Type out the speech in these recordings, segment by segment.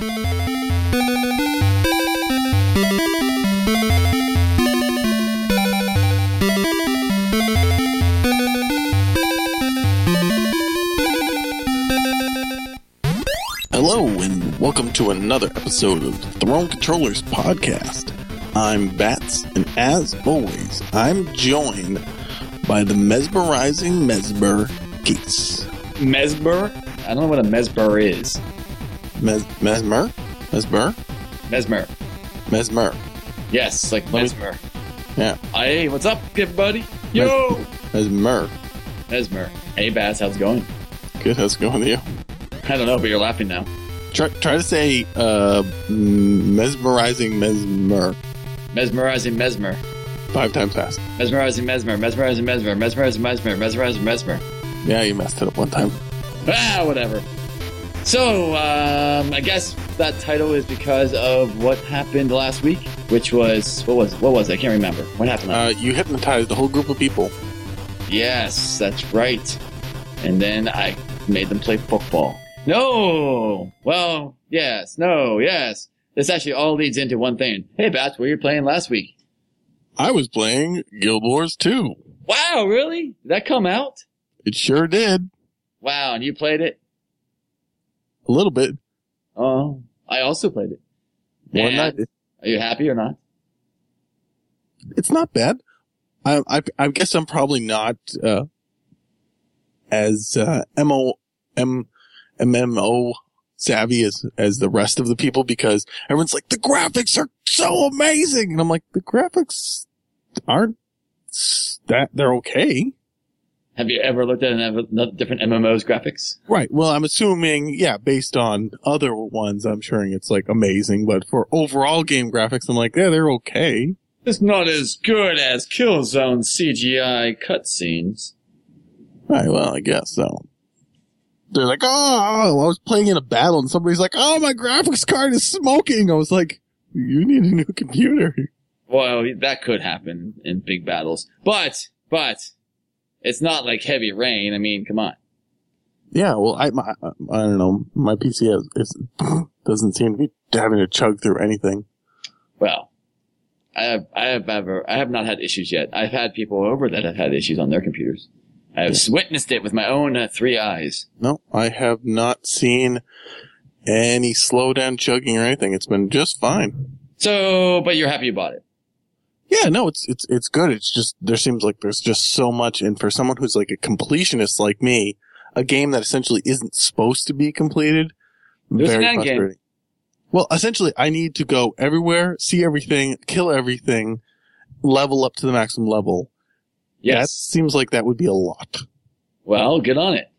Hello, and welcome to another episode of the Throne Controllers Podcast. I'm Bats, and as always, I'm joined by the mesmerizing Mesmer Geeks. Mesmer? I don't know what a mesmer is. Mes- mesmer? Mesmer? Mesmer. Mesmer. Yes, like mesmer. Yeah. Hey, what's up, everybody? Yo! Mesmer. Mesmer. Hey, Bass, how's it going? Good, how's it going with you? I don't know, but you're laughing now. Try, try to say uh, mesmerizing Mesmer Mesmerizing mesmer. five times fast. Mesmerizing mesmer. Mesmerizing mesmer. Mesmerizing mesmer. Mesmerizing mesmer. Yeah, you messed it up one time. Ah, whatever. So, um, I guess that title is because of what happened last week, which was what was what was it? I can't remember. What happened? Uh, you hypnotized a whole group of people. Yes, that's right. And then I made them play football. No! Well, yes, no, yes. This actually all leads into one thing. Hey, Bats, where you playing last week? I was playing Guild Wars 2. Wow, really? Did that come out? It sure did. Wow, and you played it? A little bit. Oh, I also played it. One night. Are you happy or not? It's not bad. I, I, I guess I'm probably not, uh, as, uh, MO, M, MMO savvy as, as the rest of the people because everyone's like, the graphics are so amazing. And I'm like, the graphics aren't that, they're okay. Have you ever looked at an, another different MMO's graphics? Right. Well, I'm assuming, yeah, based on other ones, I'm sure it's like amazing, but for overall game graphics, I'm like, yeah, they're okay. It's not as good as Killzone CGI cutscenes. Right, well, I guess so. They're like, oh, oh, I was playing in a battle and somebody's like, oh, my graphics card is smoking. I was like, you need a new computer. Well, that could happen in big battles, but but it's not like heavy rain. I mean, come on. Yeah, well, I, my, I don't know. My PC has, is, doesn't seem to be having to chug through anything. Well, I have I have ever I have not had issues yet. I've had people over that have had issues on their computers. I have witnessed it with my own uh, three eyes. No, I have not seen any slowdown chugging or anything. It's been just fine. So, but you're happy you bought it. Yeah, no, it's it's it's good. It's just there seems like there's just so much, and for someone who's like a completionist like me, a game that essentially isn't supposed to be completed, There's very an end game. frustrating. Well, essentially, I need to go everywhere, see everything, kill everything, level up to the maximum level. That Yes. seems like that would be a lot. Well, get on it.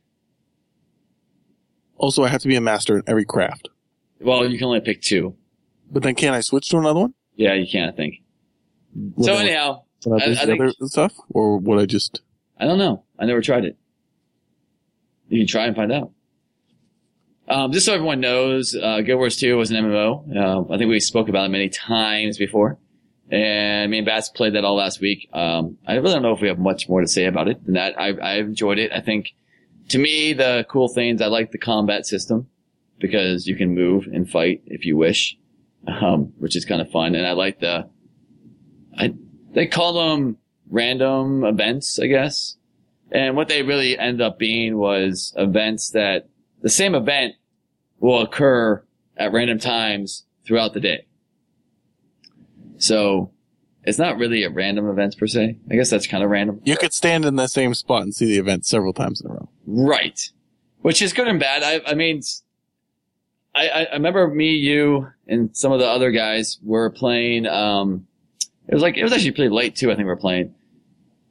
Also, I have to be a master in every craft. Well, you can only pick two. But then, can I switch to another one? Yeah, you can. I think. So anyhow, I I- I the think- other stuff, or would I just? I don't know. I never tried it. You can try and find out. Um, just so everyone knows, uh, Guild Wars 2 was an MMO. Uh, I think we spoke about it many times before. And me and Bats played that all last week. Um, I really don't know if we have much more to say about it than that. I, I enjoyed it. I think, to me, the cool things, I like the combat system because you can move and fight if you wish, um, which is kind of fun. And I like the, I, they call them random events, I guess. And what they really end up being was events that the same event will occur at random times throughout the day. So it's not really a random event per se. I guess that's kind of random. You could stand in the same spot and see the event several times in a row. Right. Which is good and bad. I, I mean, I, I, I remember me, you, and some of the other guys were playing, um, it was like, it was actually pretty late too, I think we were playing.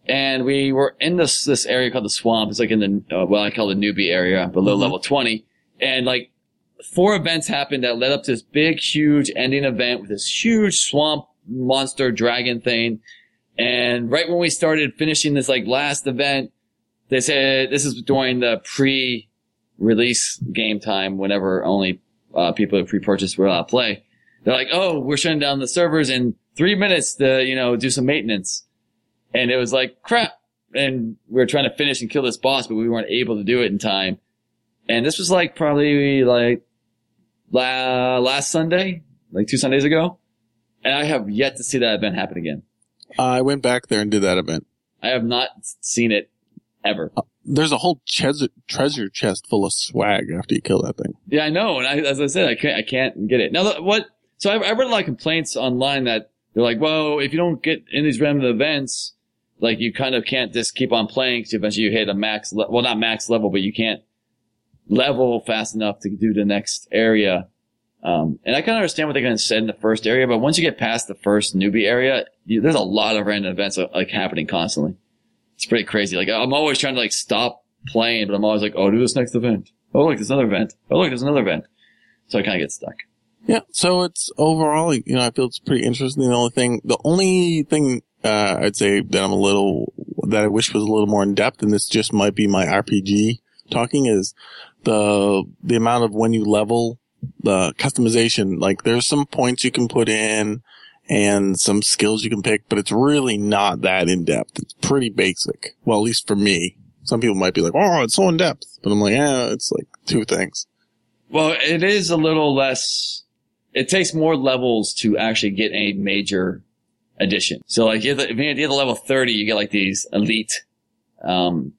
And we were in this, this area called the swamp. It's like in the, uh, well, I call the newbie area, below Mhm. level 20. And like, four events happened that led up to this big, huge ending event with this huge swamp monster dragon thing. And right when we started finishing this like last event, they said this is during the pre-release game time, whenever only uh, people who pre-purchased were allowed to play. They're like, "Oh, we're shutting down the servers in three minutes to you know do some maintenance," and it was like crap. And we were trying to finish and kill this boss, but we weren't able to do it in time. And this was like probably like la- last Sunday, like two Sundays ago, and I have yet to see that event happen again. I went back there and did that event. I have not seen it ever. Uh, there's a whole treasure treasure chest full of swag after you kill that thing. Yeah, I know, and I, as I said, I can't, I can't get it. Now, what? So I, I read a lot of complaints online that they're like, "Well, if you don't get in these random events, like you kind of can't just keep on playing because eventually you hit a max, le- well, not max level, but you can't level fast enough to do the next area." Um, and I kind of understand what they're going to say in the first area, but once you get past the first newbie area, you, there's a lot of random events uh, like happening constantly. It's pretty crazy. Like I'm always trying to like stop playing, but I'm always like, "Oh, do this next event. Oh, look, there's another event. Oh, look, there's another event." So I kind of get stuck. Yeah. So it's overall, you know, I feel it's pretty interesting. The only thing, the only thing, uh, I'd say that I'm a little, that I wish was a little more in depth, and this just might be my RPG talking is the, the amount of when you level the customization. Like there's some points you can put in and some skills you can pick, but it's really not that in depth. It's pretty basic. Well, at least for me. Some people might be like, oh, it's so in depth. But I'm like, yeah, it's like two things. Well, it is a little less. It takes more levels to actually get a major addition. So, like, if you get the level thirty, you get like these elite um,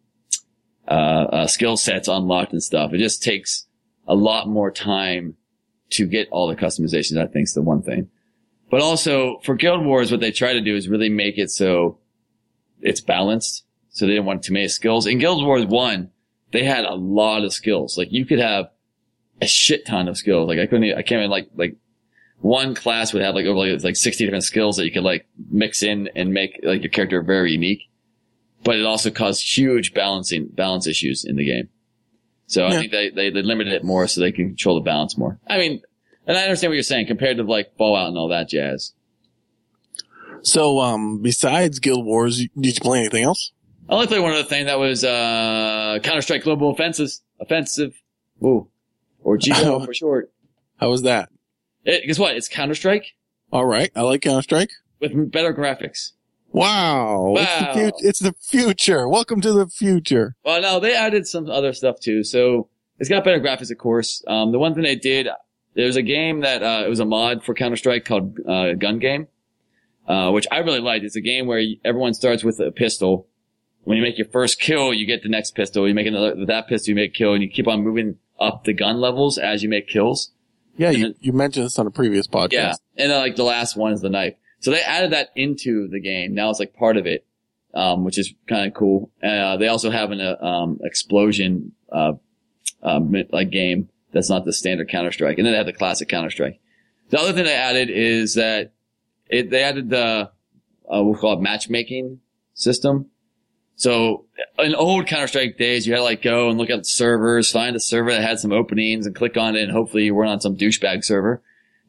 uh, uh, skill sets unlocked and stuff. It just takes a lot more time to get all the customizations. I think is the one thing. But also for Guild Wars, what they try to do is really make it so it's balanced. So they didn't want too many skills. In Guild Wars One, they had a lot of skills. Like you could have a shit ton of skills. Like I couldn't, even, I can't even like, like one class would have like over like, like 60 different skills that you could like mix in and make like your character very unique. But it also caused huge balancing, balance issues in the game. So I think they, they, they limited it more so they can control the balance more. I mean, and I understand what you're saying compared to like Fallout and all that jazz. So, um, besides Guild Wars, did you play anything else? I only played one other thing that was, uh, Counter-Strike Global Offenses, Offensive. Ooh. Or GO for short. How was that? It, guess what? It's Counter-Strike All right. I like Counter Strike. with better graphics. Wow. It's, the Wow. it's the future. Welcome to the future. Well, no, they added some other stuff too. So it's got better graphics, of course. Um, the one thing they did, there's a game that, uh, it was a mod for Counter-Strike called, uh, Gun Game, uh, which I really liked. It's a game where everyone starts with a pistol. When you make your first kill, you get the next pistol. You make another, with that pistol, you make a kill and you keep on moving up the gun levels as you make kills. Yeah, you, And you mentioned this on a previous podcast. Yeah. And then like the last one is the knife. So they added that into the game. Now it's like part of it, um, which is kind of cool. Uh, they also have an, uh, um, explosion, uh, um, like game that's not the standard Counter Strike. And then they have the classic Counter Strike. The other thing they added is that it, they added the, uh, we'll call it matchmaking system. So in old Counter Strike days, you had to like go and look at servers, find a server that had some openings and click on it. And hopefully you weren't on some douchebag server.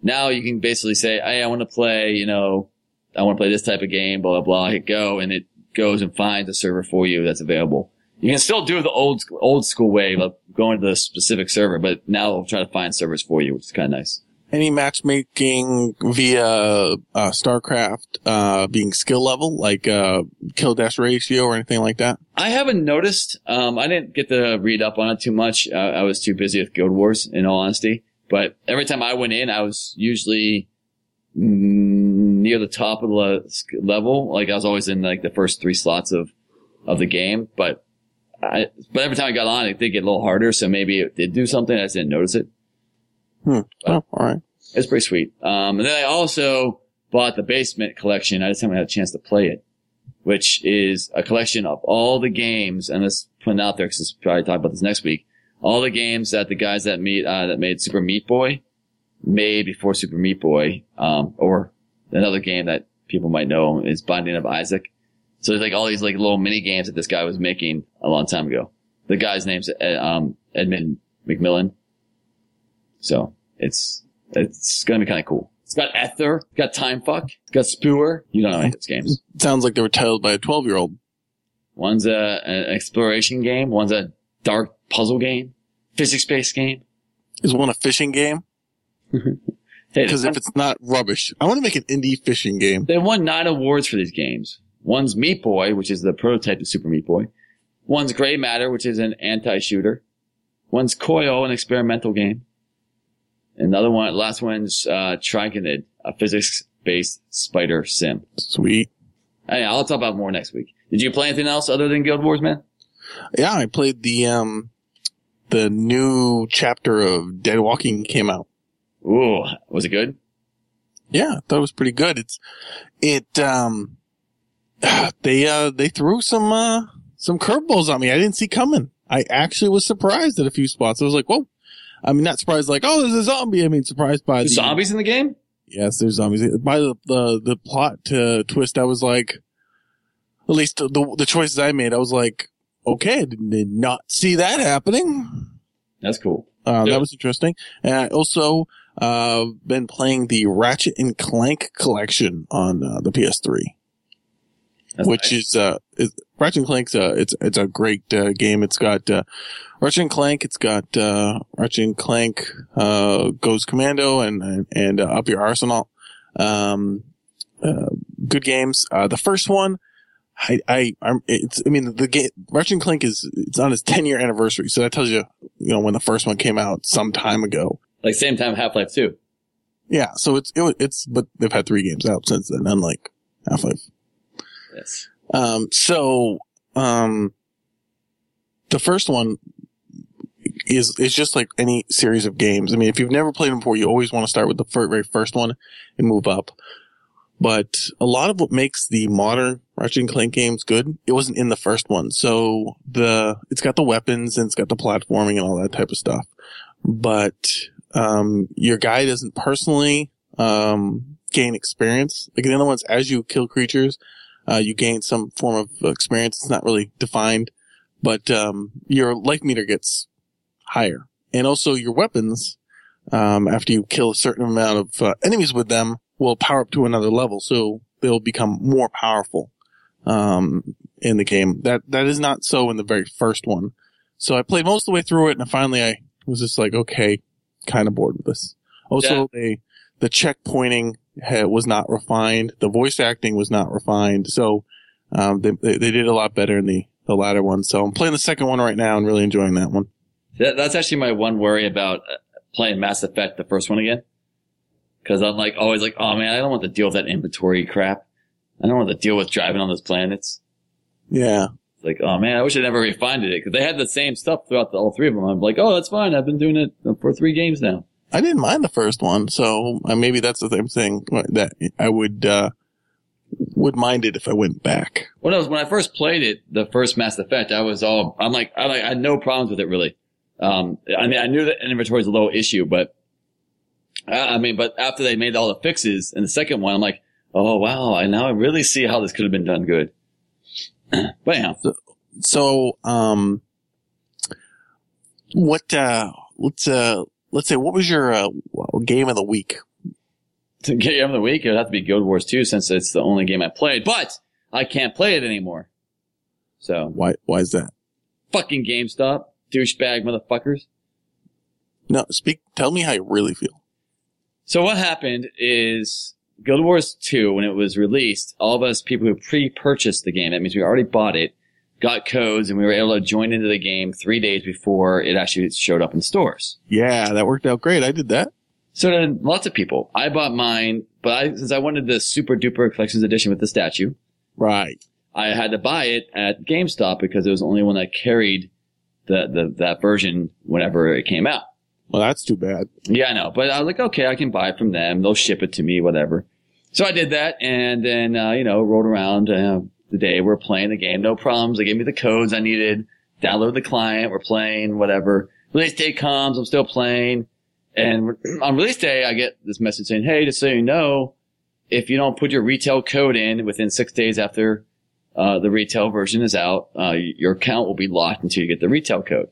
Now you can basically say, Hey, I want to play, you know, I want to play this type of game, blah, blah, blah. Hit go and it goes and finds a server for you that's available. You can still do the old, old school way of going to the specific server, but now they'll try to find servers for you, which is kind of nice. Any matchmaking via uh, StarCraft uh, being skill level, like uh, kill dash ratio or anything like that? I haven't noticed. Um, I didn't get to read up on it too much. Uh, I was too busy with Guild Wars, in all honesty. But every time I went in, I was usually near the top of the level. Like I was always in like the first three slots of of the game. But I, but every time I got on, it did get a little harder. So maybe it did do something. I just didn't notice it. Hmm. Oh, all right. It's pretty sweet. Um, and then I also bought the Basement collection. I just haven't had a chance to play it, which is a collection of all the games. And let's put it out there because we'll probably talk about this next week. All the games that the guys that meet uh, that made Super Meat Boy made before Super Meat Boy, um, or another game that people might know is Binding of Isaac. So there's like all these like little mini games that this guy was making a long time ago. The guy's name's uh, um, Edmund McMillen. So it's it's gonna be kind of cool. It's got Aether, it's got Time Fuck, it's got Spewer. You don't know any of those games. Sounds like they were titled by a 12 year old. One's a, an exploration game. One's a dark puzzle game, physics based game. Is one a fishing game? Because they, if it's not rubbish, I want to make an indie fishing game. they won nine awards for these games. One's Meat Boy, which is the prototype of Super Meat Boy. One's Gray Matter, which is an anti-shooter. One's Coil, an experimental game. Another one, last one's uh, Triachnid, a physics-based spider sim. Sweet. Hey, I'll talk about more next week. Did you play anything else other than Guild Wars, man? Yeah, I played the um the new chapter of Dead Walking came out. Ooh, was it good? Yeah, I thought it was pretty good. It's it um they uh they threw some uh some curveballs on me. I didn't see coming. I actually was surprised at a few spots. I was like, whoa. I mean, not surprised like, oh, there's a zombie. I mean, surprised by the Zombies in the game? Yes, there's zombies. By the the, the plot to twist, I was like, at least the the choices I made, I was like, okay, I did, did not see that happening. That's cool. Uh, Yeah. That was interesting. And I also uh, been playing the Ratchet and Clank collection on uh, the PS3, That's which nice. is uh, is, Ratchet and Clank's uh, it's it's a great uh, game. It's got uh, Ratchet and Clank. It's got uh, Ratchet and Clank uh, Goes Commando and and, and uh, Up Your Arsenal. Um, uh, good games. Uh, the first one. I, I, I'm, it's, I mean, the game, Ratchet and Clank is, it's on its 10 year anniversary. So that tells you, you know, when the first one came out some time ago. like same time Half-Life 2. Yeah. So it's, it, it's, but they've had three games out since then, unlike Half-Life. Yes. Um, so, um, the first one is, is just like any series of games. I mean, if you've never played them before, you always want to start with the very first one and move up. But a lot of what makes the modern Ratchet and Clank games good, it wasn't in the first one. So the, it's got the weapons and it's got the platforming and all that type of stuff. But, um, your guy doesn't personally, um, gain experience. Like in the other ones, as you kill creatures, uh, you gain some form of experience. It's not really defined, but, um, your life meter gets higher. And also your weapons, um, after you kill a certain amount of uh, enemies with them, will power up to another level. So they'll become more powerful, um, in the game. That, that is not so in the very first one. So I played most of the way through it and finally I was just like, okay, kind of bored with this. Also, they, the checkpointing was not refined. The voice acting was not refined. So, um, they, they, did a lot better in the, the latter one. So I'm playing the second one right now and really enjoying that one. That, that's actually my one worry about uh, playing Mass Effect, the first one again. Cause I'm like, always like, oh man, I don't want to deal with that inventory crap. I don't want to deal with driving on those planets. Yeah. It's like, oh man, I wish I never refined it. Cause they had the same stuff throughout the, all three of them. I'm like, oh, that's fine. I've been doing it for three games now. I didn't mind the first one. So uh, maybe that's the same thing that I would, uh, would mind it if I went back. When I was, when I first played it, the first Mass Effect, I was all, I'm like, I, like, I had no problems with it really. Um, I mean, I knew that inventory is a low issue, but I, I mean, but after they made all the fixes in the second one, I'm like, oh wow, I now I really see how this could have been done good. but yeah, So, um, what, uh, let's, uh, let's say, what was your, uh, game of the week? get game of the week, it would have to be Guild Wars 2 since it's the only game I played, but I can't play it anymore. So, Why, why is that? fucking GameStop, douchebag motherfuckers. No, speak, tell me how you really feel. So what happened is Guild Wars 2, when it was released, all of us people who pre-purchased the game, that means we already bought it, got codes and we were able to join into the game three days before it actually showed up in stores. Yeah, that worked out great. I did that. So did lots of people. I bought mine, but I, since I wanted the super duper collections edition with the statue, Right. I had to buy it at GameStop because it was the only one that carried the, the that version whenever it came out. Well, that's too bad. Yeah, I know. But I was like, okay, I can buy it from them. They'll ship it to me, whatever. So I did that and then, uh, you know, rolled around uh, the day. We're playing the game. No problems. They gave me the codes I needed. Download the client. We're playing, whatever. Release day comes. I'm still playing. And on release day, I get this message saying, hey, just so you know, if you don't put your retail code in within six days after uh, the retail version is out, uh, your account will be locked until you get the retail code.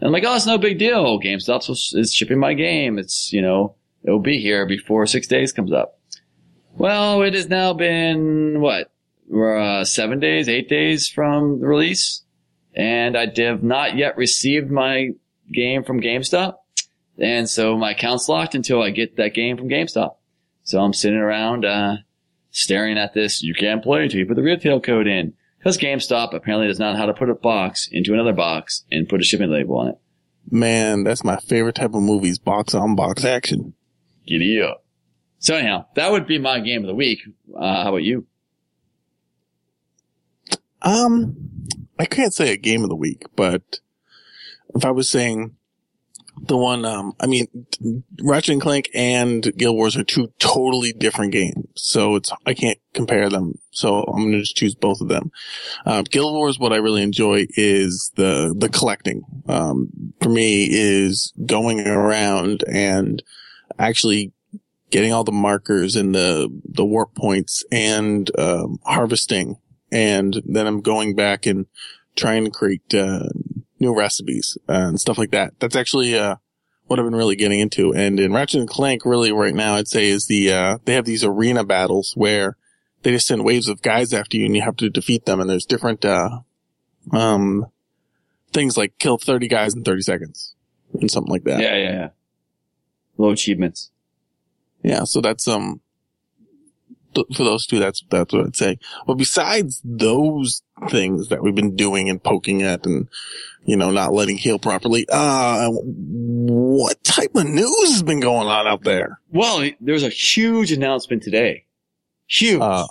And I'm like, oh, it's no big deal. GameStop is shipping my game. It's, you know, it'll be here before six days comes up. Well, it has now been, what, uh, seven days, eight days from the release. And I have not yet received my game from GameStop. And so my account's locked until I get that game from GameStop. So I'm sitting around, uh, staring at this. You can't play until you put the retail code in. Because GameStop apparently does not know how to put a box into another box and put a shipping label on it. Man, that's my favorite type of movies, box on box action. Giddy up. So anyhow, that would be my game of the week. Uh, how about you? Um, I can't say a game of the week, but if I was saying the one, um, I mean, Ratchet and Clank and Guild Wars are two totally different games. So it's, I can't compare them. So I'm going to just choose both of them. Uh, Guild Wars, what I really enjoy is the, the collecting. Um, for me is going around and actually getting all the markers and the, the warp points and, um, harvesting. And then I'm going back and trying to create, uh, new recipes and stuff like that. That's actually, uh, what I've been really getting into. And in Ratchet and Clank, really right now, I'd say is the, uh, they have these arena battles where they just send waves of guys after you and you have to defeat them. And there's different, uh, um, things like kill 30 guys in 30 seconds and something like that. Yeah, yeah, yeah. Low achievements. Yeah. So that's, um, for those two, that's, that's what I'd say. But besides those things that we've been doing and poking at and, you know, not letting heal properly, uh, what type of news has been going on out there? Well, there was a huge announcement today. Huge. Uh,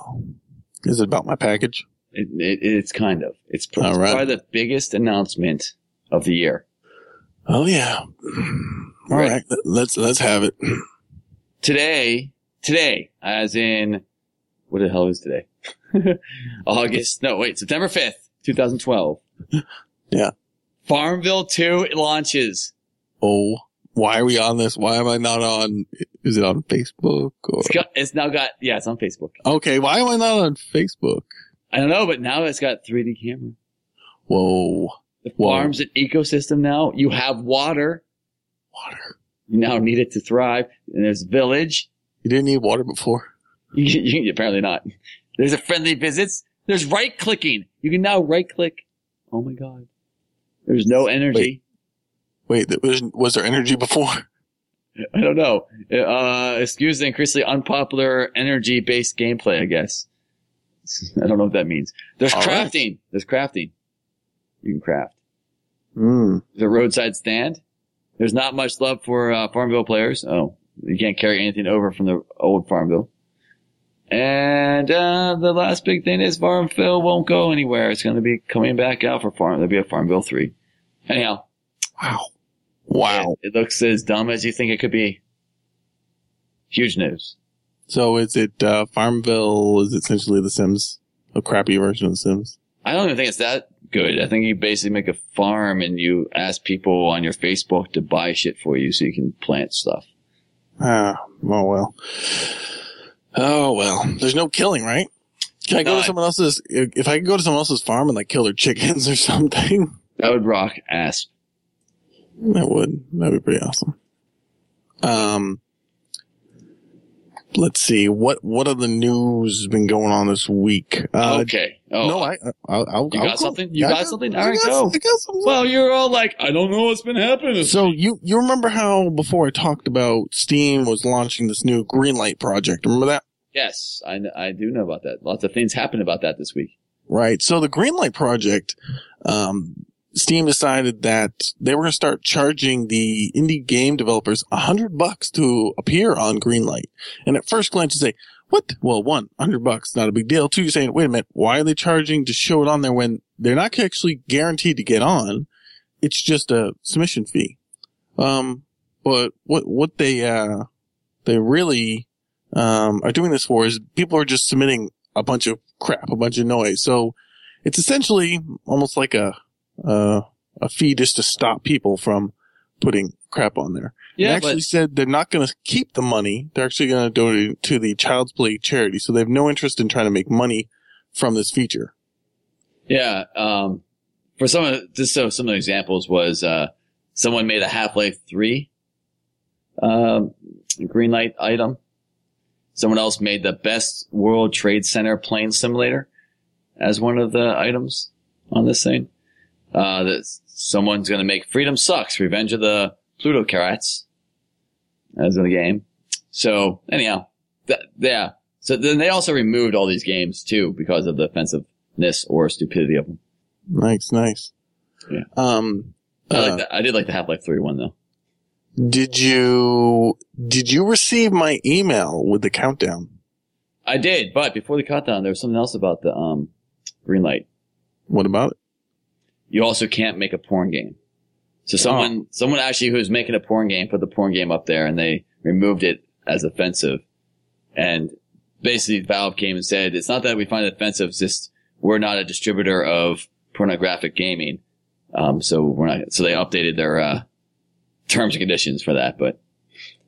is it about my package? It, it, it's kind of. It's right. probably the biggest announcement of the year. Oh yeah. All Right. right. Let's, let's have it. Today, today, as in, what the hell is today? August, no, wait, September 5th, 2012. Yeah. Farmville 2 launches. Oh, why are we on this? Why am I not on? Is it on Facebook or? It's, got, it's now got, yeah, it's on Facebook. Okay. Why am I not on Facebook? I don't know, but now it's got 3D camera. Whoa. The Whoa. farm's an ecosystem now. You have water. Water. You now need it to thrive. And there's village. You didn't need water before. You, you, apparently not. There's a friendly visits. There's right clicking. You can now right click. Oh my god. There's no energy. Wait, there was, was there energy before? I don't know. Uh, excuse the increasingly unpopular energy based gameplay, I guess. I don't know what that means. There's All right. crafting. There's crafting. You can craft. Hmm. There's a roadside stand. There's not much love for uh, Farmville players. Oh, you can't carry anything over from the old Farmville. And uh, the last big thing is Farmville won't go anywhere. It's going to be coming back out for Farm. There'll be a Farmville three. Anyhow, Wow. Wow. it, it looks as dumb as you think it could be. Huge news. So is it, uh, Farmville is essentially The Sims? A crappy version of The Sims? I don't even think it's that good. I think you basically make a farm and you ask people on your Facebook to buy shit for you so you can plant stuff. Ah, oh well. Oh well. There's no killing, right? Can I go No, to someone else's, if I could go to someone else's farm and like kill their chickens or something? That would rock ass. That would. That'd be pretty awesome. Um, let's see. What, what other news has been going on this week? Uh, okay. Oh, no, I, I'll, I'll, You I'll got go. something? You I got something? I All right, got go. some- I got some- Well, you're all like, I don't know what's been happening. So you, you remember how before I talked about Steam was launching this new Greenlight project? Remember that? Yes, I, I do know about that. Lots of things happened about that this week. Right. So the Greenlight project, um, Steam decided that they were going to start charging the indie game developers a hundred bucks to appear on Greenlight. And at first glance you say, what? Well, one, hundred bucks, not a big deal. Two, you're saying, wait a minute, why are they charging to show it on there when they're not actually guaranteed to get on? It's just a submission fee. Um, but what, what they, uh, they really, um, are doing this for is people are just submitting a bunch of crap, a bunch of noise. So it's essentially almost like a, uh, a fee just to stop people from putting crap on there. They Yeah, actually but said they're not going to keep the money. They're actually going to donate it to the Child's Play charity. So they have no interest in trying to make money from this feature. yeah, um, for some of just so some of the examples was uh, someone made a Half Life Three um, green light item. Someone else made the best World Trade Center plane simulator as one of the items on this thing. Uh, that someone's going to make Freedom Sucks, Revenge of the Pluto Plutocrats as in the game. So anyhow, that, yeah. So then they also removed all these games too because of the offensiveness or stupidity of them. Nice, nice. Yeah. Um, I, Uh, like that. I did like the Half Life Three one though. Did you did you receive my email with the countdown? I did, but before the countdown, there was something else about the um, green light. What about it? You also can't make a porn game. So someone, someone actually who's making a porn game put the porn game up there, and they removed it as offensive. And basically, Valve came and said, "It's not that we find it offensive; it's just we're not a distributor of pornographic gaming." Um, so we're not. So they updated their uh, terms and conditions for that. But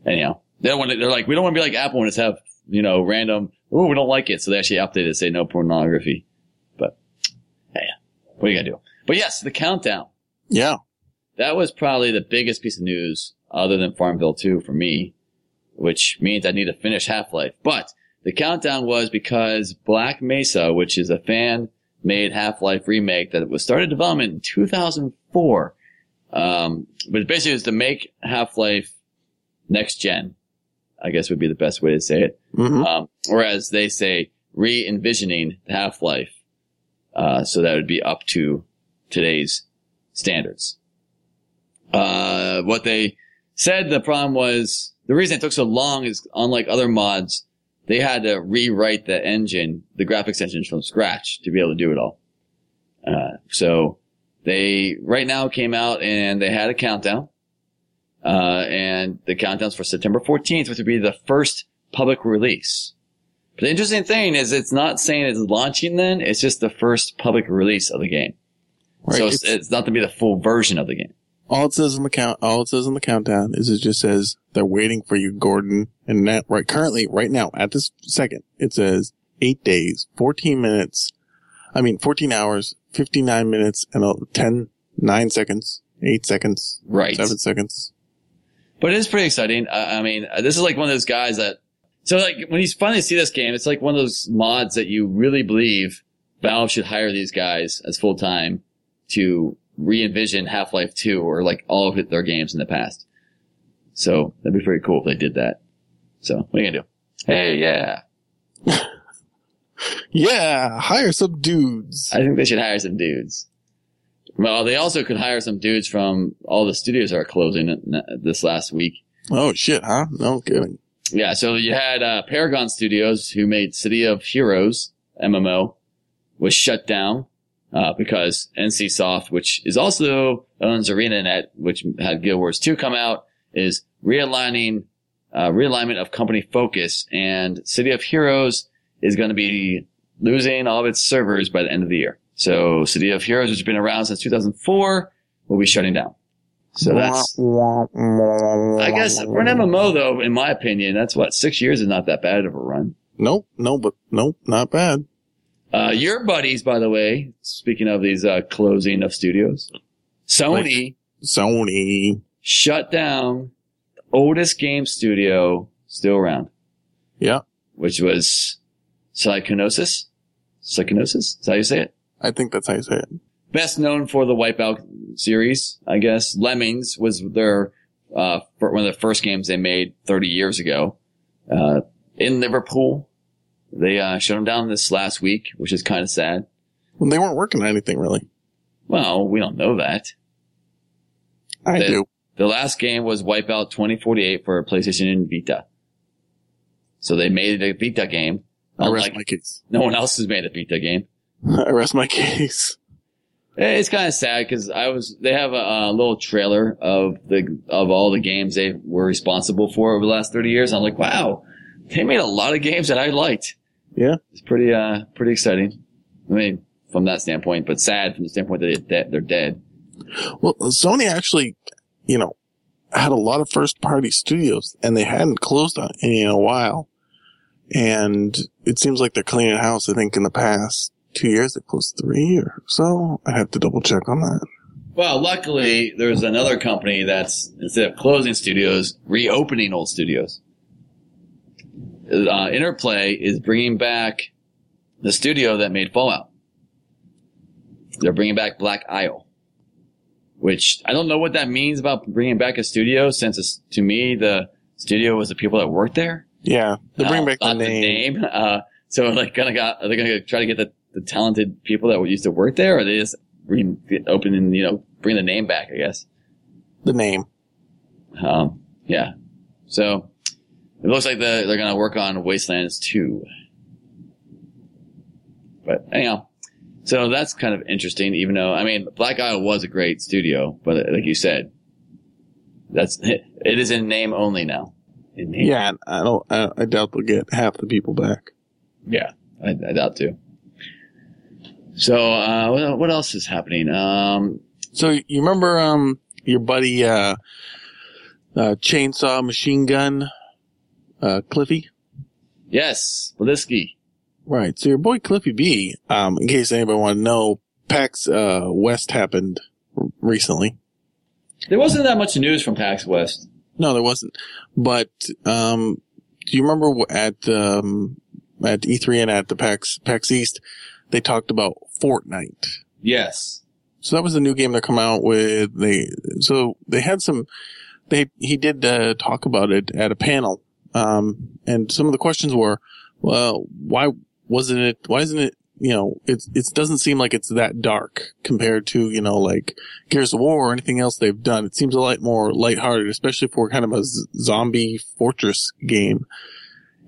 anyhow, they don't want to, They're like, we don't want to be like Apple and just have you know random. Oh, we don't like it, so they actually updated it, say no pornography. But hey, what are you gonna do? But yes, the countdown. Yeah. That was probably the biggest piece of news other than Farmville 2 for me, which means I need to finish Half-Life. But the countdown was because Black Mesa, which is a fan made Half-Life remake that was started development in 2004. Um, but basically it was to make Half-Life next gen, I guess would be the best way to say it. hmm Um, or as they say, re-envisioning Half-Life. Uh, so that would be up to today's standards. Uh, what they said the problem was, the reason it took so long is unlike other mods, they had to rewrite the engine, the graphics engine from scratch to be able to do it all. Uh, so they right now came out and they had a countdown. Uh, and the countdown's for September 14th, which would be the first public release. But the interesting thing is it's not saying it's launching then, it's just the first public release of the game. Right. so it's, It's- not to be the full version of the game. all it says in the count, all it says in the countdown is it just says they're waiting for you, Gordon. And that right currently, right now, at this second, it says eight days, 14 minutes. I mean, 14 hours, 59 minutes and uh, 10, nine seconds, eight seconds, Right. seven seconds. But it is pretty exciting. I, I mean, this is like one of those guys that, so like when you finally see this game, it's like one of those mods that you really believe Valve should hire these guys as full time to re-envision Half-Life 2 or like all of their games in the past. So that'd be pretty cool if they did that. So what are you gonna do? Hey, yeah. Yeah. Hire some dudes. I think they should hire some dudes. Well, they also could hire some dudes from all the studios that are closing this last week. Oh shit, huh? No kidding. Yeah, so you had uh, Paragon Studios, who made City of Heroes MMO, was shut down uh, because NCSoft, which is also owns ArenaNet, which had Guild Wars 2 come out, is realigning uh, realignment of company focus, and City of Heroes is going to be losing all of its servers by the end of the year. So City of Heroes, which has been around since 2004, will be shutting down. So that's I guess for an MMO though, in my opinion, that's what six years is not that bad of a run. Nope, no, but nope, not bad. Uh, your buddies, by the way, speaking of these uh, closing of studios, Sony Sony. shut down the oldest game studio still around, Yeah, which was Psychonosis. Psychonosis, is that how you say it? I think that's how you say it. Best known for the Wipeout series, I guess. Lemmings was their uh, one of the first games they made 30 years ago uh, in Liverpool. They uh, shut them down this last week, which is kind of sad. Well, they weren't working on anything really. Well, we don't know that. I They- do. The last game was Wipeout 2048 for PlayStation and Vita. So they made it a Vita game. I rest Unlike my case. no one else has made a Vita game. I rest my case. Eh, It's kind of sad because I was. They have a, a little trailer of the of all the games they were responsible for over the last thirty years. I'm like, wow, they made a lot of games that I liked. Yeah. It's pretty uh pretty exciting. I mean, from that standpoint, but sad from the standpoint that they're dead. They're dead. Well, Sony actually, you know, had a lot of first party studios and they hadn't closed on any in a while. And it seems like they're cleaning house. I think in the past two years they closed three or so. I have to double check on that. Well, luckily, there's another company that's instead of closing studios, reopening old studios. Uh, Interplay is bringing back the studio that made Fallout. They're bringing back Black Isle, which I don't know what that means about bringing back a studio, since to me the studio was the people that worked there. Yeah. They bring Uh, back the not name. Uh, so like, gonna got are they gonna try to get the, the talented people that used to work there, or are they just re- opening, you know, bring the name back, I guess. The name. Um, yeah. So it looks like the, they're going to work on Wastelands 2. But anyhow, so that's kind of interesting, even though, I mean, Black Isle was a great studio, but like you said, that's, it is in name only now. In name. Yeah, I don't. I, I doubt they'll get half the people back. Yeah, I, I doubt too. So, uh, what, what else is happening? Um, So you remember um your buddy uh, uh chainsaw machine gun uh Cliffy? yes, Polisky. Right. So your boy Cliffy B, um, in case anybody want to know, PAX uh West happened recently. There wasn't that much news from PAX West. No, there wasn't. But um do you remember at um at E3 and at the PAX PAX East they talked about Fortnite. Yes. So that was the new game they're coming out with. They so they had some. They he did uh, talk about it at a panel, um, and some of the questions were, well, why wasn't it? Why isn't it? You know, it it doesn't seem like it's that dark compared to you know like Gears of War or anything else they've done. It seems a lot more lighthearted, especially for kind of a z- zombie fortress game.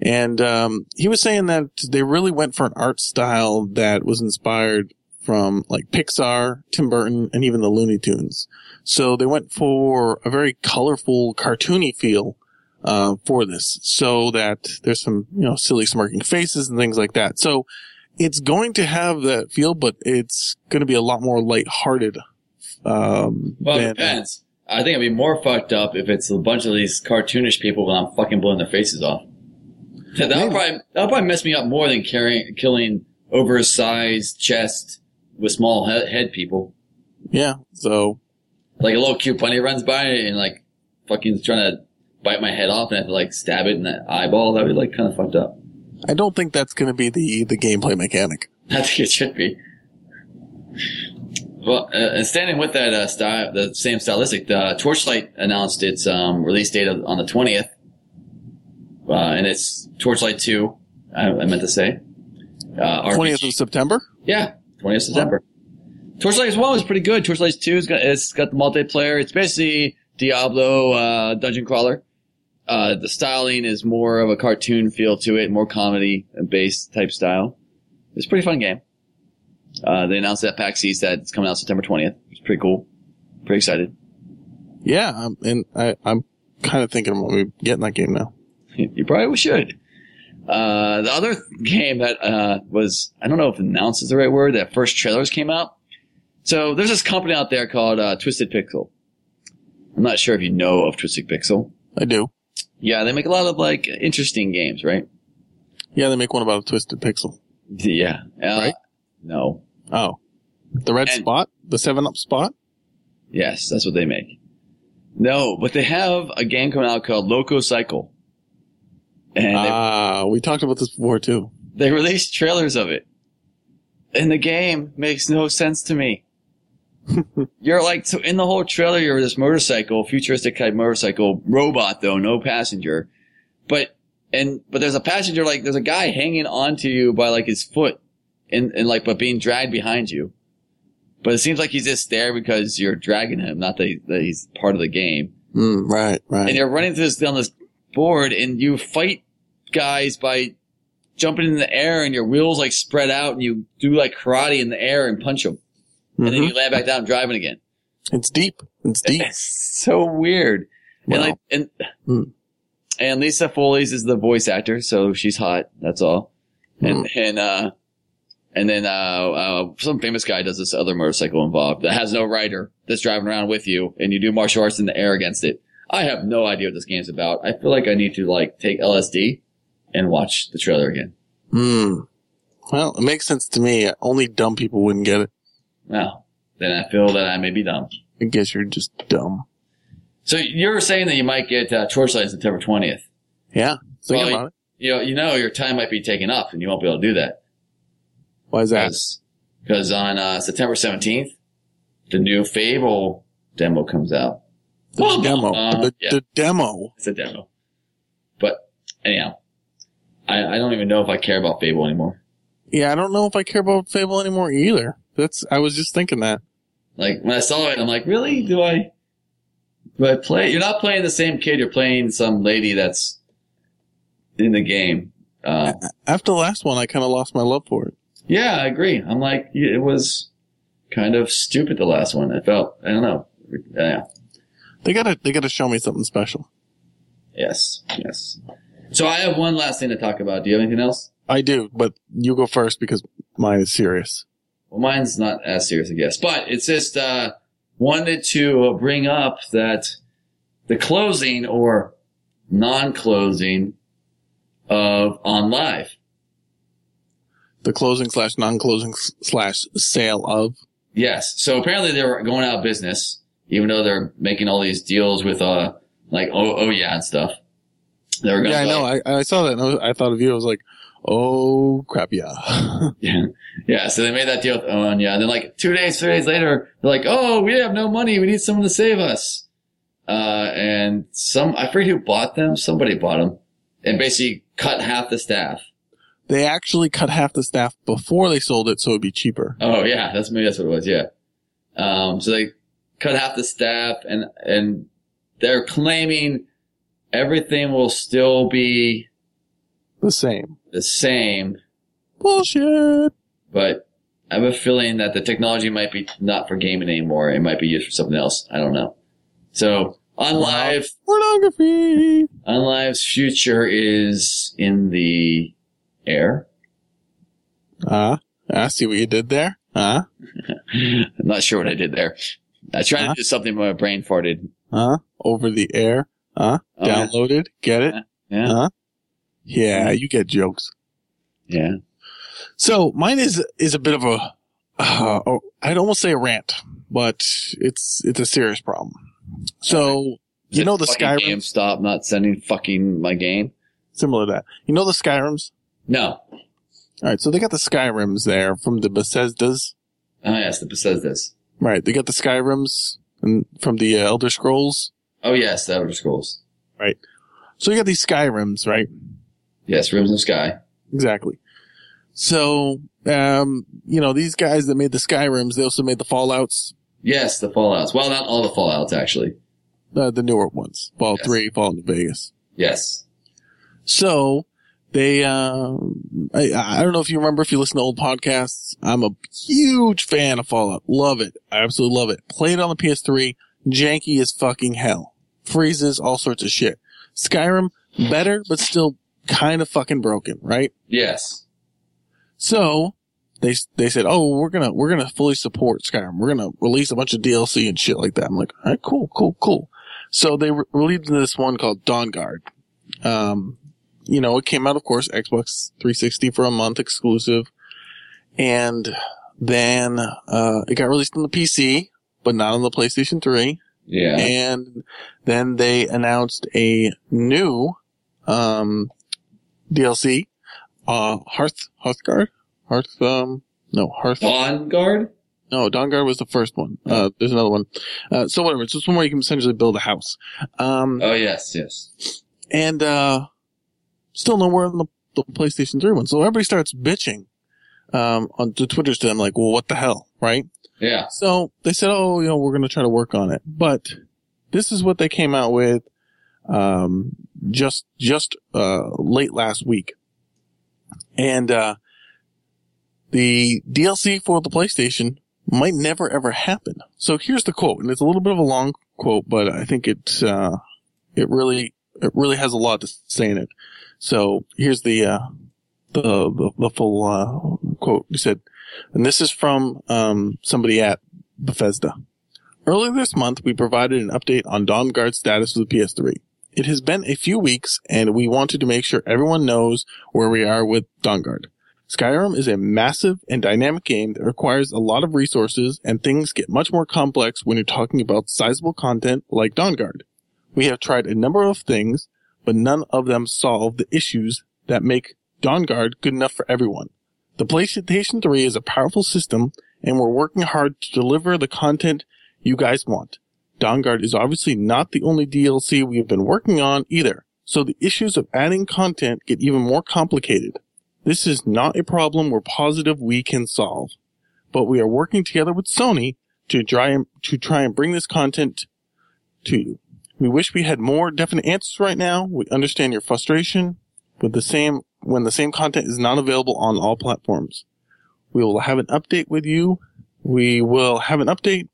And um, he was saying that they really went for an art style that was inspired from like Pixar, Tim Burton, and even the Looney Tunes. So they went for a very colorful, cartoony feel uh, for this, so that there's some you know silly smirking faces and things like that. So it's going to have that feel, but it's going to be a lot more lighthearted. Um, Well, it depends. I think it'd be more fucked up if it's a bunch of these cartoonish people when I'm fucking blowing their faces off. That would Maybe. probably that'll probably mess me up more than carrying killing oversized chest with small he- head people. yeah. So Like a little cute bunny runs by and like fucking trying to bite my head off and I have to like stab it in the eyeball. That would be like kind of fucked up. I don't think that's going to be the the gameplay mechanic. I think it should be. Well, uh, and standing with that uh, style, the same stylistic, the Torchlight announced its um, release date on the twentieth, uh, and it's Torchlight Two. I, I meant to say, uh, Twentieth of September. Yeah, twentieth of September. Torchlight One was pretty good. Torchlight Two is got it's got the multiplayer. It's basically Diablo uh, dungeon crawler. Uh, the styling is more of a cartoon feel to it, more comedy based type style. It's a pretty fun game. Uh, they announced that PAX East that it's coming out September twentieth. It's pretty cool. Pretty excited. Yeah, um, and I, I'm kind of thinking about maybe getting that game now. you probably should. Uh, the other game that uh, was, I don't know if announced is the right word, that first trailers came out. So there's this company out there called uh, Twisted Pixel. I'm not sure if you know of Twisted Pixel. I do. Yeah, they make a lot of like interesting games, right? Yeah, they make one about a twisted pixel. Yeah. Uh, Right? No. Oh, the red And- spot, the Seven Up spot. Yes, that's what they make. No, but they have a game coming out called LocoCycle. And Ah, we talked about this before too. They released trailers of it. And the game makes no sense to me. you're like, so in the whole trailer, you're this motorcycle, futuristic type motorcycle, robot though, no passenger. But, and, but there's a passenger, like, there's a guy hanging onto you by like his foot and, and like, but being dragged behind you. But it seems like he's just there because you're dragging him, not that, he, that he's part of the game Mm, right, right. and you're running through this down this board and you fight guys by jumping in the air and your wheels like spread out and you do like karate in the air and punch them and then Mhm. you land back down driving again. It's deep. It's deep. It's so weird. Wow. And like and Hmm. and Lisa Foiles is the voice actor, so she's hot. That's all. And and uh and then uh, uh some famous guy does this other motorcycle involved that has no rider that's driving around with you, and you do martial arts in the air against it. I have no idea what this game's about. I feel like I need to like take LSD and watch the trailer again. Hmm. Well, it makes sense to me. Only dumb people wouldn't get it. Now, then I feel that I may be dumb. I guess you're just dumb. So you're saying that you might get uh, Torchlight September twentieth. Yeah. Think Well, about it. You know, you know your time might be taken up, and you won't be able to do that. Why is that? Because on uh, September 17th, the new Fable demo comes out. The Well, demo. uh, the, yeah. the demo. It's a demo. But anyhow, I, I don't even know if I care about Fable anymore. Yeah, I don't know if I care about Fable anymore either. That's. I was just thinking that. Like when I saw it, I'm like, really? Do I? Do I play? You're not playing the same kid. You're playing some lady that's in the game. Uh, After the last one, I kind of lost my love for it. yeah, I agree. I'm like, it was kind of stupid. The last one. I felt. I don't know. Yeah. They gotta, they gotta show me something special. Yes. Yes. So I have one last thing to talk about. Do you have anything else? I do, but you go first because mine is serious. Well, mine's not as serious, I guess, but it's just uh, wanted to bring up that the closing or non-closing of OnLive. The closing slash non-closing slash sale of. Yes. So apparently they were going out of business, even though they're making all these deals with uh like oh oh yeah and stuff. They were going. Yeah, I know. I, I saw that. And I, was, I thought of you. I was like, oh crap, yeah. Yeah. Yeah. So they made that deal with OUYA. Yeah. And then like two days, three days later, they're like, Oh, we have no money. We need someone to save us. Uh, and some, I forget who bought them. Somebody bought them and basically cut half the staff. they actually cut half the staff before they sold it, so it'd be cheaper. Oh yeah. That's maybe that's what it was. Yeah. Um, so they cut half the staff and, and they're claiming everything will still be The same. the same, Bullshit. but I have a feeling that the technology might be not for gaming anymore. It might be used for something else. I don't know. So OnLive, Pornography. OnLive's future is in the air. Ah, I see what you did there. Ah, I'm not sure what I did there. I tried Huh? to do something, but my brain farted. ah, over the air. Ah, Oh, yeah. downloaded. Get it? Yeah, Huh? Yeah, you get jokes. yeah. So mine is is a bit of a, uh, oh, I'd almost say a rant, but it's it's a serious problem. So Is you know the Skyrim GameStop not sending fucking my game. similar to that. You know the Skyrims. No. All right, so they got the Skyrims there from the Bethesda's. Oh yes, the Bethesda's. Right, they got the Skyrims and from the uh, Elder Scrolls. Oh yes, the Elder Scrolls. Right. So you got these Skyrims, right? Yes, Rooms of Sky. Exactly. So, um, you know, these guys that made the Skyrims, they also made the Fallouts, Yes, the Fallout's. Well, not all the Fallouts actually. uh, the newer ones. Fallout Yes. 3, Fallout New Vegas. Yes. So, they, uh, I, I don't know if you remember if you listen to old podcasts. I'm a huge fan of Fallout. Love it. I absolutely love it. Played it on the PS3. Janky as fucking hell. Freezes, all sorts of shit. Skyrim, better, but still kind of fucking broken, right? Yes. So they they said, "Oh, we're gonna we're gonna fully support Skyrim. We're gonna release a bunch of DLC and shit like that." I'm like, "All right, cool, cool, cool." So they re- released this one called Dawnguard. Um, you know, it came out, of course, Xbox 360 for a month exclusive, and then uh, it got released on the PC, but not on the PlayStation 3 Yeah. and then they announced a new um DLC, uh Hearth Hearthguard? Hearth um no Hearth Dawnguard. no Dawnguard was the first one. Uh there's another one. Uh so whatever, it's just one where you can essentially build a house. Um Oh yes, yes. and uh still nowhere on the, the PlayStation 3 one. So everybody starts bitching um on the Twitters to them like, well what the hell, right? Yeah. So they said, "Oh, you know, we're going to try to work on it." But this is what they came out with um, just just uh, late last week, and uh, the DLC for the PlayStation might never ever happen. So here's the quote, and it's a little bit of a long quote, but I think it uh, it really it really has a lot to say in it. So here's the uh, the, the the full uh, quote. He said. And this is from um, somebody at Bethesda. Earlier this month, we provided an update on Dawnguard status for the PS3. It has been a few weeks, and we wanted to make sure everyone knows where we are with Dawnguard. Skyrim is a massive and dynamic game that requires a lot of resources, and things get much more complex when you're talking about sizable content like Dawnguard. We have tried a number of things, but none of them solve the issues that make Dawnguard good enough for everyone. The PlayStation 3 is a powerful system, and we're working hard to deliver the content you guys want. Dawnguard is obviously not the only DLC we have been working on either, so the issues of adding content get even more complicated. This is not a problem we're positive we can solve, but we are working together with Sony to try and to try and bring this content to you. We wish we had more definite answers right now. We understand your frustration with the same when the same content is not available on all platforms. We will have an update with you. We will have an update.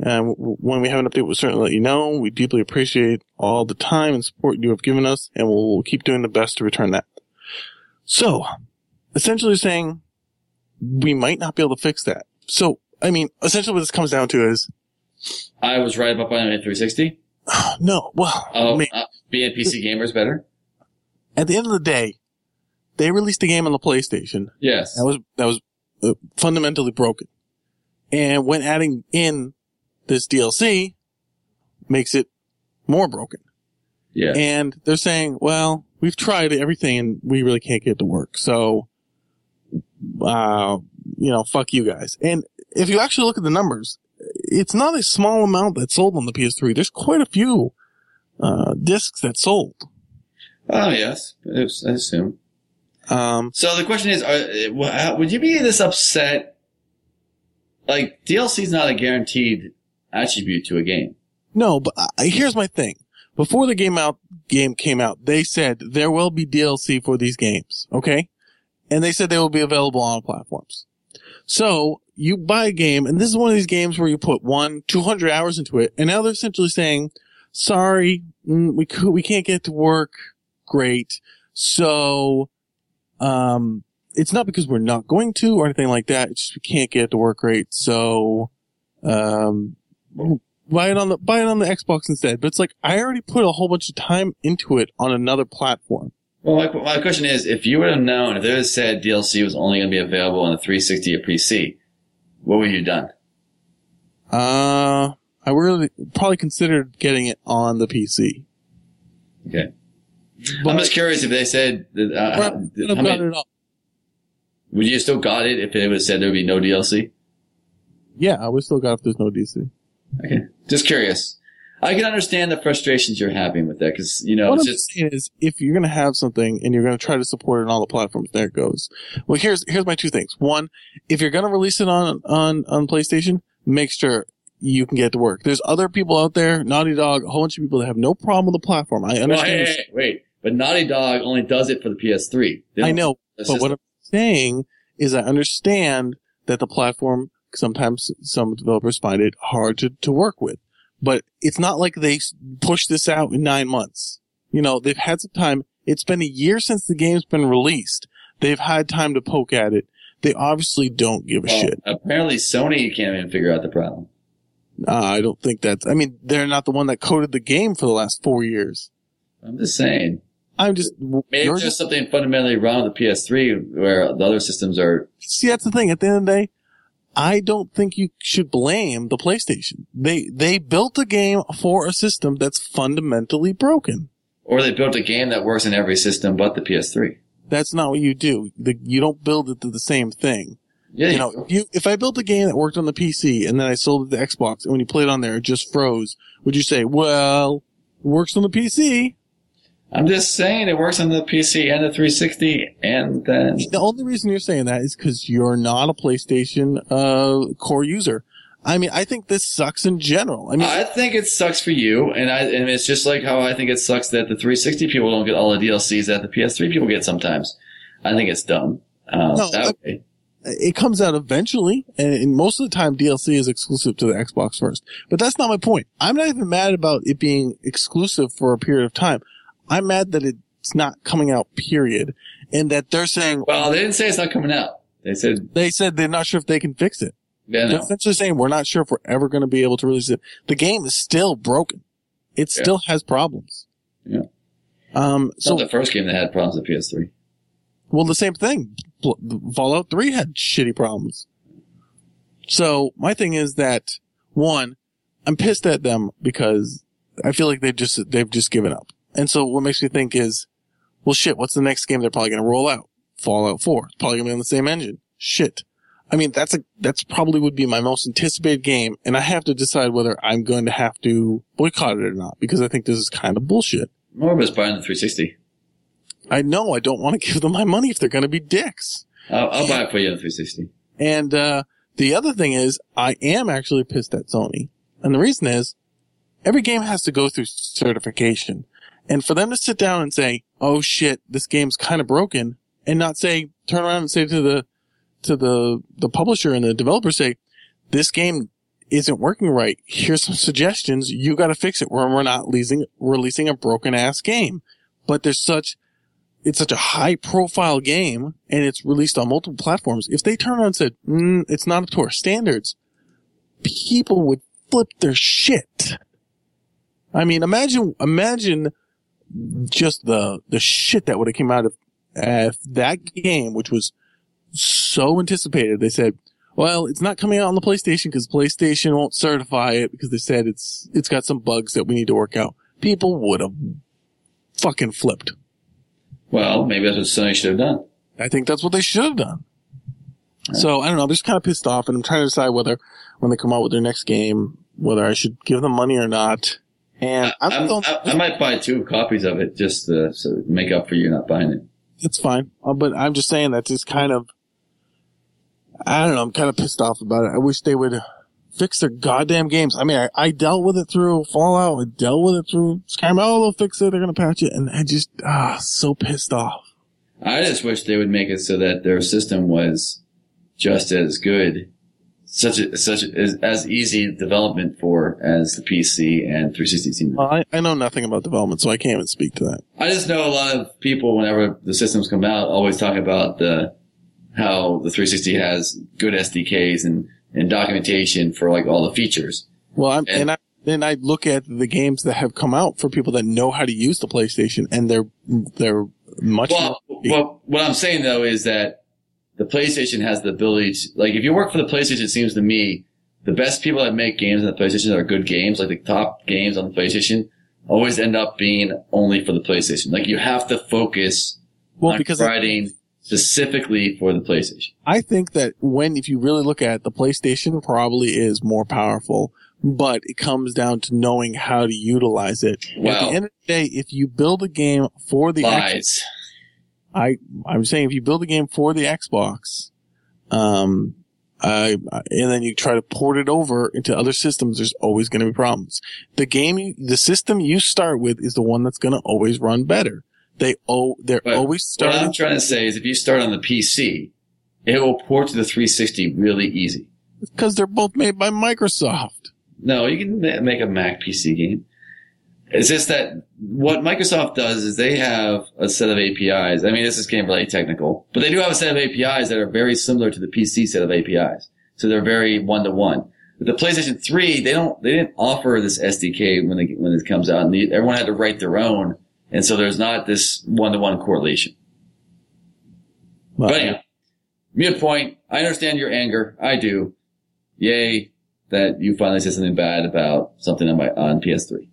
And when we have an update, we'll certainly let you know. We deeply appreciate all the time and support you have given us, and we'll keep doing the best to return that. So, essentially saying we might not be able to fix that. So, I mean, essentially what this comes down to is I was right about buying a 360. no, well, Oh, mean, uh, being PC gamers better. at the end of the day, they released a game on the PlayStation Yes. that was that was uh, fundamentally broken, and when adding in this DLC, makes it more broken. Yeah. And they're saying, well, we've tried everything and we really can't get it to work. So, uh, you know, fuck you guys. And if you actually look at the numbers, it's not a small amount that sold on the PS3. There's quite a few, uh, discs that sold. Oh yes, I assume. Um, So the question is, are, would you be this upset? Like DLC is not a guaranteed attribute to a game. no, but here's my thing. Before the game out, game came out, they said there will be DLC for these games. Okay. And they said they will be available on platforms. So you buy a game, and this is one of these games where you put one, 200 hours into it, and now they're essentially saying, sorry, mm, we could, we can't get to work. Great. So, um, it's not because we're not going to or anything like that. It's just we can't get to work great. So, um, buy it on the, buy it on the Xbox instead. But it's like, I already put a whole bunch of time into it on another platform. Well, my, my question is, if you would have known, if they had said DLC was only going to be available on the 360 or PC, what would you have done? Uh, I really probably considered getting it on the PC. Okay. But I'm just curious if they said, that, uh, how- I could how have many- it would you have still got it if they would have said there would be no DLC? Yeah, I would still got it if there's no DC. Okay. Just curious. I can understand the frustrations you're having with that because, you know, what it's I'm just, saying is, if you're going to have something and you're going to try to support it on all the platforms, there it goes. Well, here's here's my two things. One, if you're going to release it on on on PlayStation, make sure you can get it to work. There's other people out there, Naughty Dog, a whole bunch of people that have no problem with the platform. I understand. this- hey, hey, wait, but Naughty Dog only does it for the PS3. I know, but what I'm saying is, I understand that the platform sometimes some developers find it hard to, to work with, but it's not like they push this out in nine months. You know, they've had some time. It's been a year since the game's been released. They've had time to poke at it. They obviously don't give a well, shit. apparently Sony can't even figure out the problem. Uh, I don't think that's, I mean, they're not the one that coded the game for the last four years. I'm just saying. I'm just, Maybe it's just something fundamentally wrong with the PS3 where the other systems are. see, that's the thing. At the end of the day, I don't think you should blame the PlayStation. They they built a game for a system that's fundamentally broken. Or they built a game that works in every system but the PS3. That's not what you do. The, you don't build it to the same thing. Yeah, You know, if you if I built a game that worked on the PC and then I sold it to Xbox and when you played it on there it just froze, would you say, well, it works on the PC? I'm just saying it works on the PC and the 360 and then. The only reason you're saying that is because you're not a PlayStation uh, core user. I mean, I think this sucks in general. I mean, I think it sucks for you, and I and it's just like how I think it sucks that the 360 people don't get all the DLCs that the PS3 people get sometimes. I think it's dumb. Um, No, that I- it comes out eventually, and, and most of the time DLC is exclusive to the Xbox first. But that's not my point. I'm not even mad about it being exclusive for a period of time. I'm mad that it's not coming out, period, and that they're saying Well, they didn't say it's not coming out. They said, they said they're not sure if they can fix it. yeah, They're essentially saying we're not sure if we're ever going to be able to release it. The game is still broken. It Yeah. still has problems. Yeah. Um. So the first game that had problems with PS3. Well, the same thing. Fallout 3 had shitty problems. So my thing is that one, I'm pissed at them because I feel like they've just, they've just given up. And so what makes me think is, well shit, what's the next game they're probably going to roll out? Fallout 4. It's probably going to be on the same engine. Shit. I mean, that's a, that's probably would be my most anticipated game. And I have to decide whether I'm going to have to boycott it or not because I think this is kind of bullshit. More of us buying the 360. I know I don't want to give them my money if they're going to be dicks. I'll, I'll buy it for you on the 360. And uh, The other thing is, I am actually pissed at Sony. And the reason is, every game has to go through certification. And for them to sit down and say, oh shit, this game's kind of broken, and not say, turn around and say to the, to the, the publisher and the developer say, this game isn't working right. Here's some suggestions. You gotta fix it or we're not releasing, releasing a broken ass game. But there's such, it's such a high profile game and it's released on multiple platforms. If they turn around and said, mm, it's not up to our standards, people would flip their shit. I mean, imagine, imagine just the, the shit that would have came out of, if that game, which was so anticipated, they said, well, it's not coming out on the PlayStation because PlayStation won't certify it because they said it's, it's got some bugs that we need to work out. People would have fucking flipped. Well, maybe that's what Sony should have done. I think that's what they should have done. So I don't know. I'm just kind of pissed off, and I'm trying to decide whether, when they come out with their next game, whether I should give them money or not. And I, I'm, I'm- I, I might buy two copies of it just to, so make up for you not buying it. it's fine, Uh, but I'm just saying that just kind of, I don't know. I'm kind of pissed off about it. I wish they would fix their goddamn games. I mean, I, I dealt with it through Fallout. I dealt with it through Skyrim. Oh, they'll fix it. They're gonna patch it, and I just ah so pissed off. I just wish they would make it so that their system was just as good, such a, such a, as, as easy development for as the PC and 360 seem. Well, I, I know nothing about development, so I can't even speak to that. I just know a lot of people, whenever the systems come out, always talk about the how the 360 has good SDKs and, and documentation for like all the features. Well, I'm, And- and I then I look at the games that have come out for people that know how to use the PlayStation, and they're they're much Well, well, what I'm saying though is that the PlayStation has the ability to, like, if you work for the PlayStation, it seems to me the best people that make games on the PlayStation are good games, like the top games on the PlayStation always end up being only for the PlayStation. Like you have to focus well, on because writing specifically for the PlayStation. I think that when, if you really look at it, the PlayStation probably is more powerful, but it comes down to knowing how to utilize it. At Well- the end of the day, if you build a game for the Lies. I, I'm saying if you build a game for the Xbox, um, I, and then you try to port it over into other systems, there's always going to be problems. The game, the system you start with is the one that's going to always run better. They oh, they're But always What I'm trying to say is if you start on the PC, it will port to the 360 really easy. because they're both made by Microsoft. No, you can make a Mac PC game. It's just that what Microsoft does is they have a set of APIs. I mean, this is getting really technical, but they do have a set of APIs that are very similar to the PC set of APIs. So they're very one to one. With the PlayStation 3, they don't, they didn't offer this SDK when they, when it comes out and the, everyone had to write their own. And so there's not this one to one correlation. Well, But anyhow, mute point. I understand your anger. I do. Yay that you finally said something bad about something on my on PS3.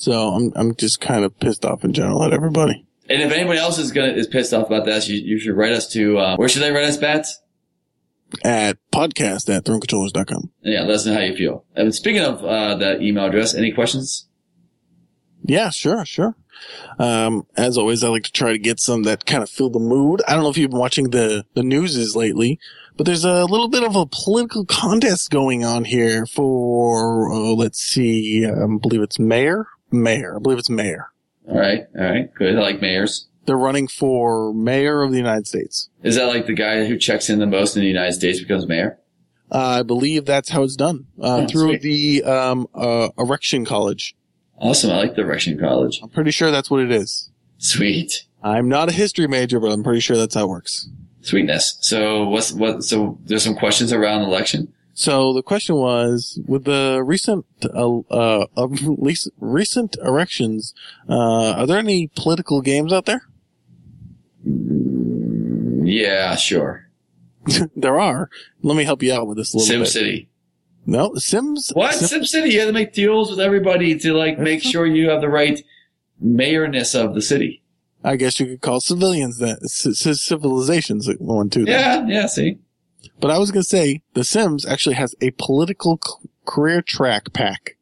So I'm I'm just kind of pissed off in general at everybody. And if anybody else is gonna is pissed off about that, you, you should write us to uh, where should they write us, Bats? At podcast at thronecontrollers.com. Yeah, let us know how you feel. And speaking of uh, that email address, any questions? Yeah, sure, sure. Um, as always, I like to try to get some that kind of fill the mood. I don't know if you've been watching the, the newses lately, but there's a little bit of a political contest going on here for, uh, let's see, um, I believe it's mayor? Mayor. I believe it's mayor. All right, all right, good. I like mayors. They're running for mayor of the United States. Is that like the guy who checks in the most in the United States becomes mayor? Uh, I believe that's how it's done, uh, Oh, through sweet. the, um, uh, erection college. Awesome. I like the Direction College. I'm pretty sure that's what it is. Sweet. I'm not a history major, but I'm pretty sure that's how it works. Sweetness. So what's what? So there's some questions around election. So the question was, with the recent, uh, uh, recent erections, uh, are there any political games out there? Yeah, sure. there are. Let me help you out with this a little Sim bit. City. No, Sims. What? Sim- Sim City. You have to make deals with everybody to like make sure you have the right mayorness of the city. I guess you could call civilians that c- c- civilizations one too. then. Yeah, yeah. See, But I was gonna say the Sims actually has a political c- career track pack.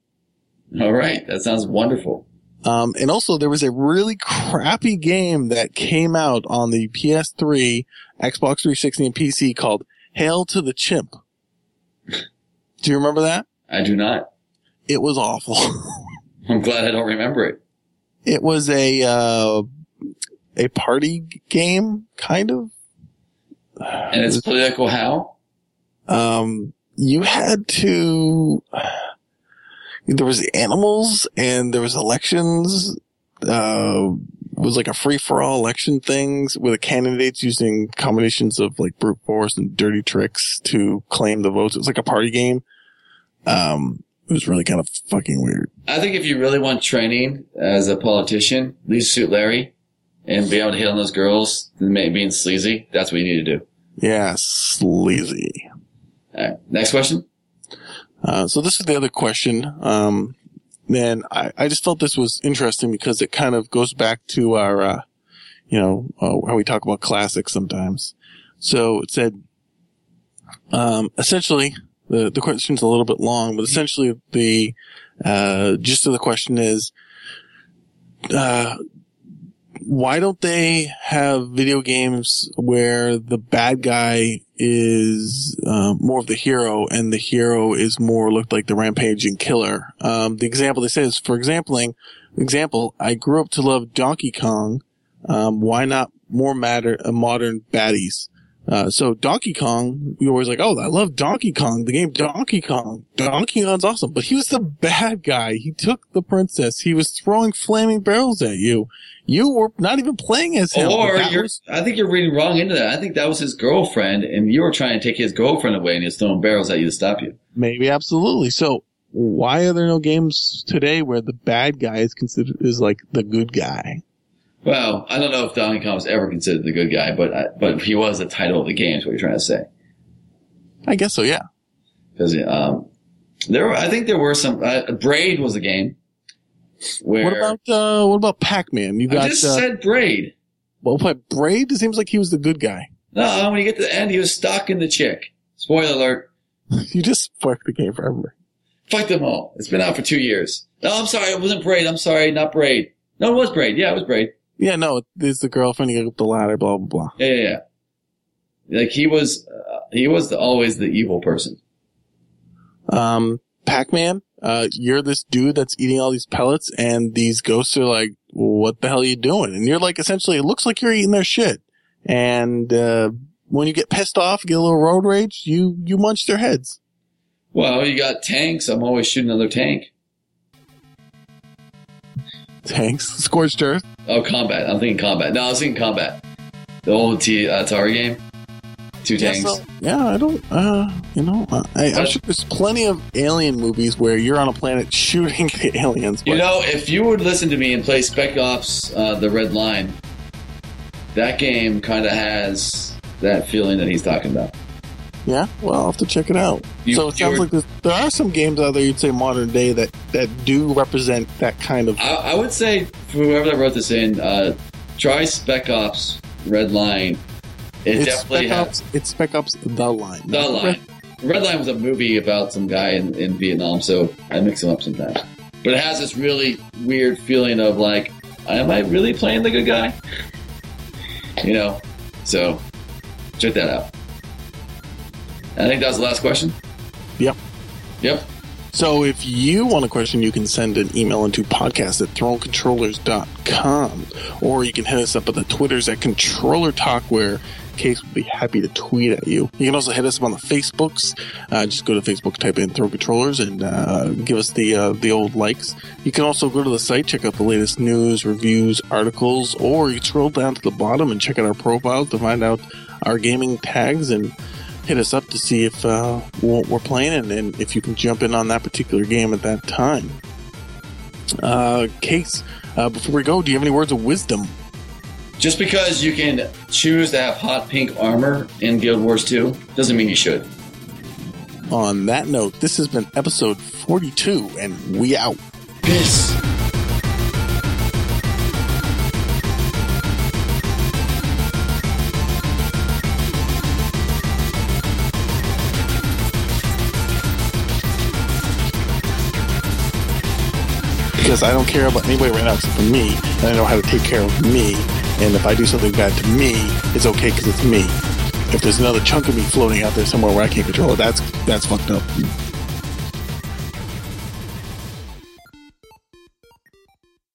all right. That sounds wonderful. Um, and also there was a really crappy game that came out on the PS3, Xbox 360, and PC called Hail to the Chimp. Do you remember that? I do not. It was awful. I'm glad I don't remember it. it was a uh, a party game, kind of. And it's political how? Um, you had to. There was animals and there was elections. Uh, it was like a free for all election things with the candidates using combinations of like brute force and dirty tricks to claim the votes. It was like a party game. Um, it was really kind of fucking weird. I think if you really want training as a politician, at least suit Larry and be able to hit on those girls and make- being sleazy. That's what you need to do. Yeah, sleazy. All right. Next question. Uh, so this is the other question. Um, and I, I just felt this was interesting because it kind of goes back to our, uh, you know, uh, how we talk about classics sometimes. So it said, um, essentially, the, the question's a little bit long, but essentially the, uh, gist of the question is, uh, why don't they have video games where the bad guy is uh, more of the hero and the hero is more looked like the rampaging killer? Um, the example they say is, for example, example, I grew up to love Donkey Kong. Um, why not more matter, uh, modern baddies? Uh, so Donkey Kong, you're always like, oh, I love Donkey Kong, the game Donkey Kong. Donkey Kong's awesome, but he was the bad guy. He took the princess. He was throwing flaming barrels at you. You were not even playing as him. Or you're, was- I think you're reading wrong into that. I think that was his girlfriend and you were trying to take his girlfriend away and he's throwing barrels at you to stop you. maybe absolutely. So why are there no games today where the bad guy is considered is like the good guy? Well, I don't know if Donkey Kong was ever considered the good guy, but I, but he was the title of the game. Is what you're trying to say? I guess so. Yeah. Because um, there, were, I think there were some. Uh, Braid was a game where What about uh what about Pac-Man? You I just uh, said Braid. well, but Braid. It seems like he was the good guy. No, when you get to the end, he was stalking the chick. Spoiler alert. You just spoiled the game for everybody. Fuck them all. It's been out for two years. No, I'm sorry. It wasn't Braid. I'm sorry. Not Braid. No, it was Braid. Yeah, it was Braid. Yeah, no, it's the girlfriend. You get up the ladder. Blah blah blah. Yeah, yeah, yeah. Like he was, uh, he was the, always the evil person. Um, Pac-Man. Uh, you're this dude that's eating all these pellets, and these ghosts are like, "What the hell are you doing?" And you're like, essentially, it looks like you're eating their shit. And uh, when you get pissed off, get a little road rage, you you munch their heads. Well, you got tanks. I'm always shooting another tank. Thanks, scorched earth. Oh, combat. I'm thinking combat. No, I was thinking combat. The old T uh, Atari game. Two Yeah, tanks. so- yeah, I don't. Uh, you know, uh, I, I'm sure there's plenty of alien movies where you're on a planet shooting the aliens. But You know, if you would listen to me and play Spec Ops: uh, The Red Line, that game kind of has that feeling that he's talking about. Yeah, well, I'll have to check it out. You- so it sounds like there are some games out there you'd say modern day that that do represent that kind of. I, I would say for whoever that wrote this in, uh, try Spec Ops: Red Line. It it's definitely Spec has Ops. It's Spec Ops: The Line. the line. Red Line was a movie about some guy in, in Vietnam, so I mix them up sometimes. But it has this really weird feeling of like, am I really playing the good guy? You know, so check that out. I think that was the last question. Yep. Yep. So if you want a question, you can send an email into podcast at thronecontrollers.com or you can hit us up at the Twitters at Controller Talk where Case would be happy to tweet at you. You can also hit us up on the Facebooks. Uh, just go to Facebook, type in Throw Controllers and uh, give us the uh, the old likes. You can also go to the site, check out the latest news, reviews, articles, or you can scroll down to the bottom and check out our profiles to find out our gaming tags and hit us up to see if uh, what we're playing and, and if you can jump in on that particular game at that time. Uh, Case, uh, before we go, do you have any words of wisdom? Just because you can choose to have hot pink armor in Guild Wars 2 doesn't mean you should. On that note, this has been episode 42, and we out. Peace. Because I don't care about anybody right now except for me, and I know how to take care of me. And if I do something bad to me, it's okay because it's me. If there's another chunk of me floating out there somewhere where I can't control it, that's that's fucked up.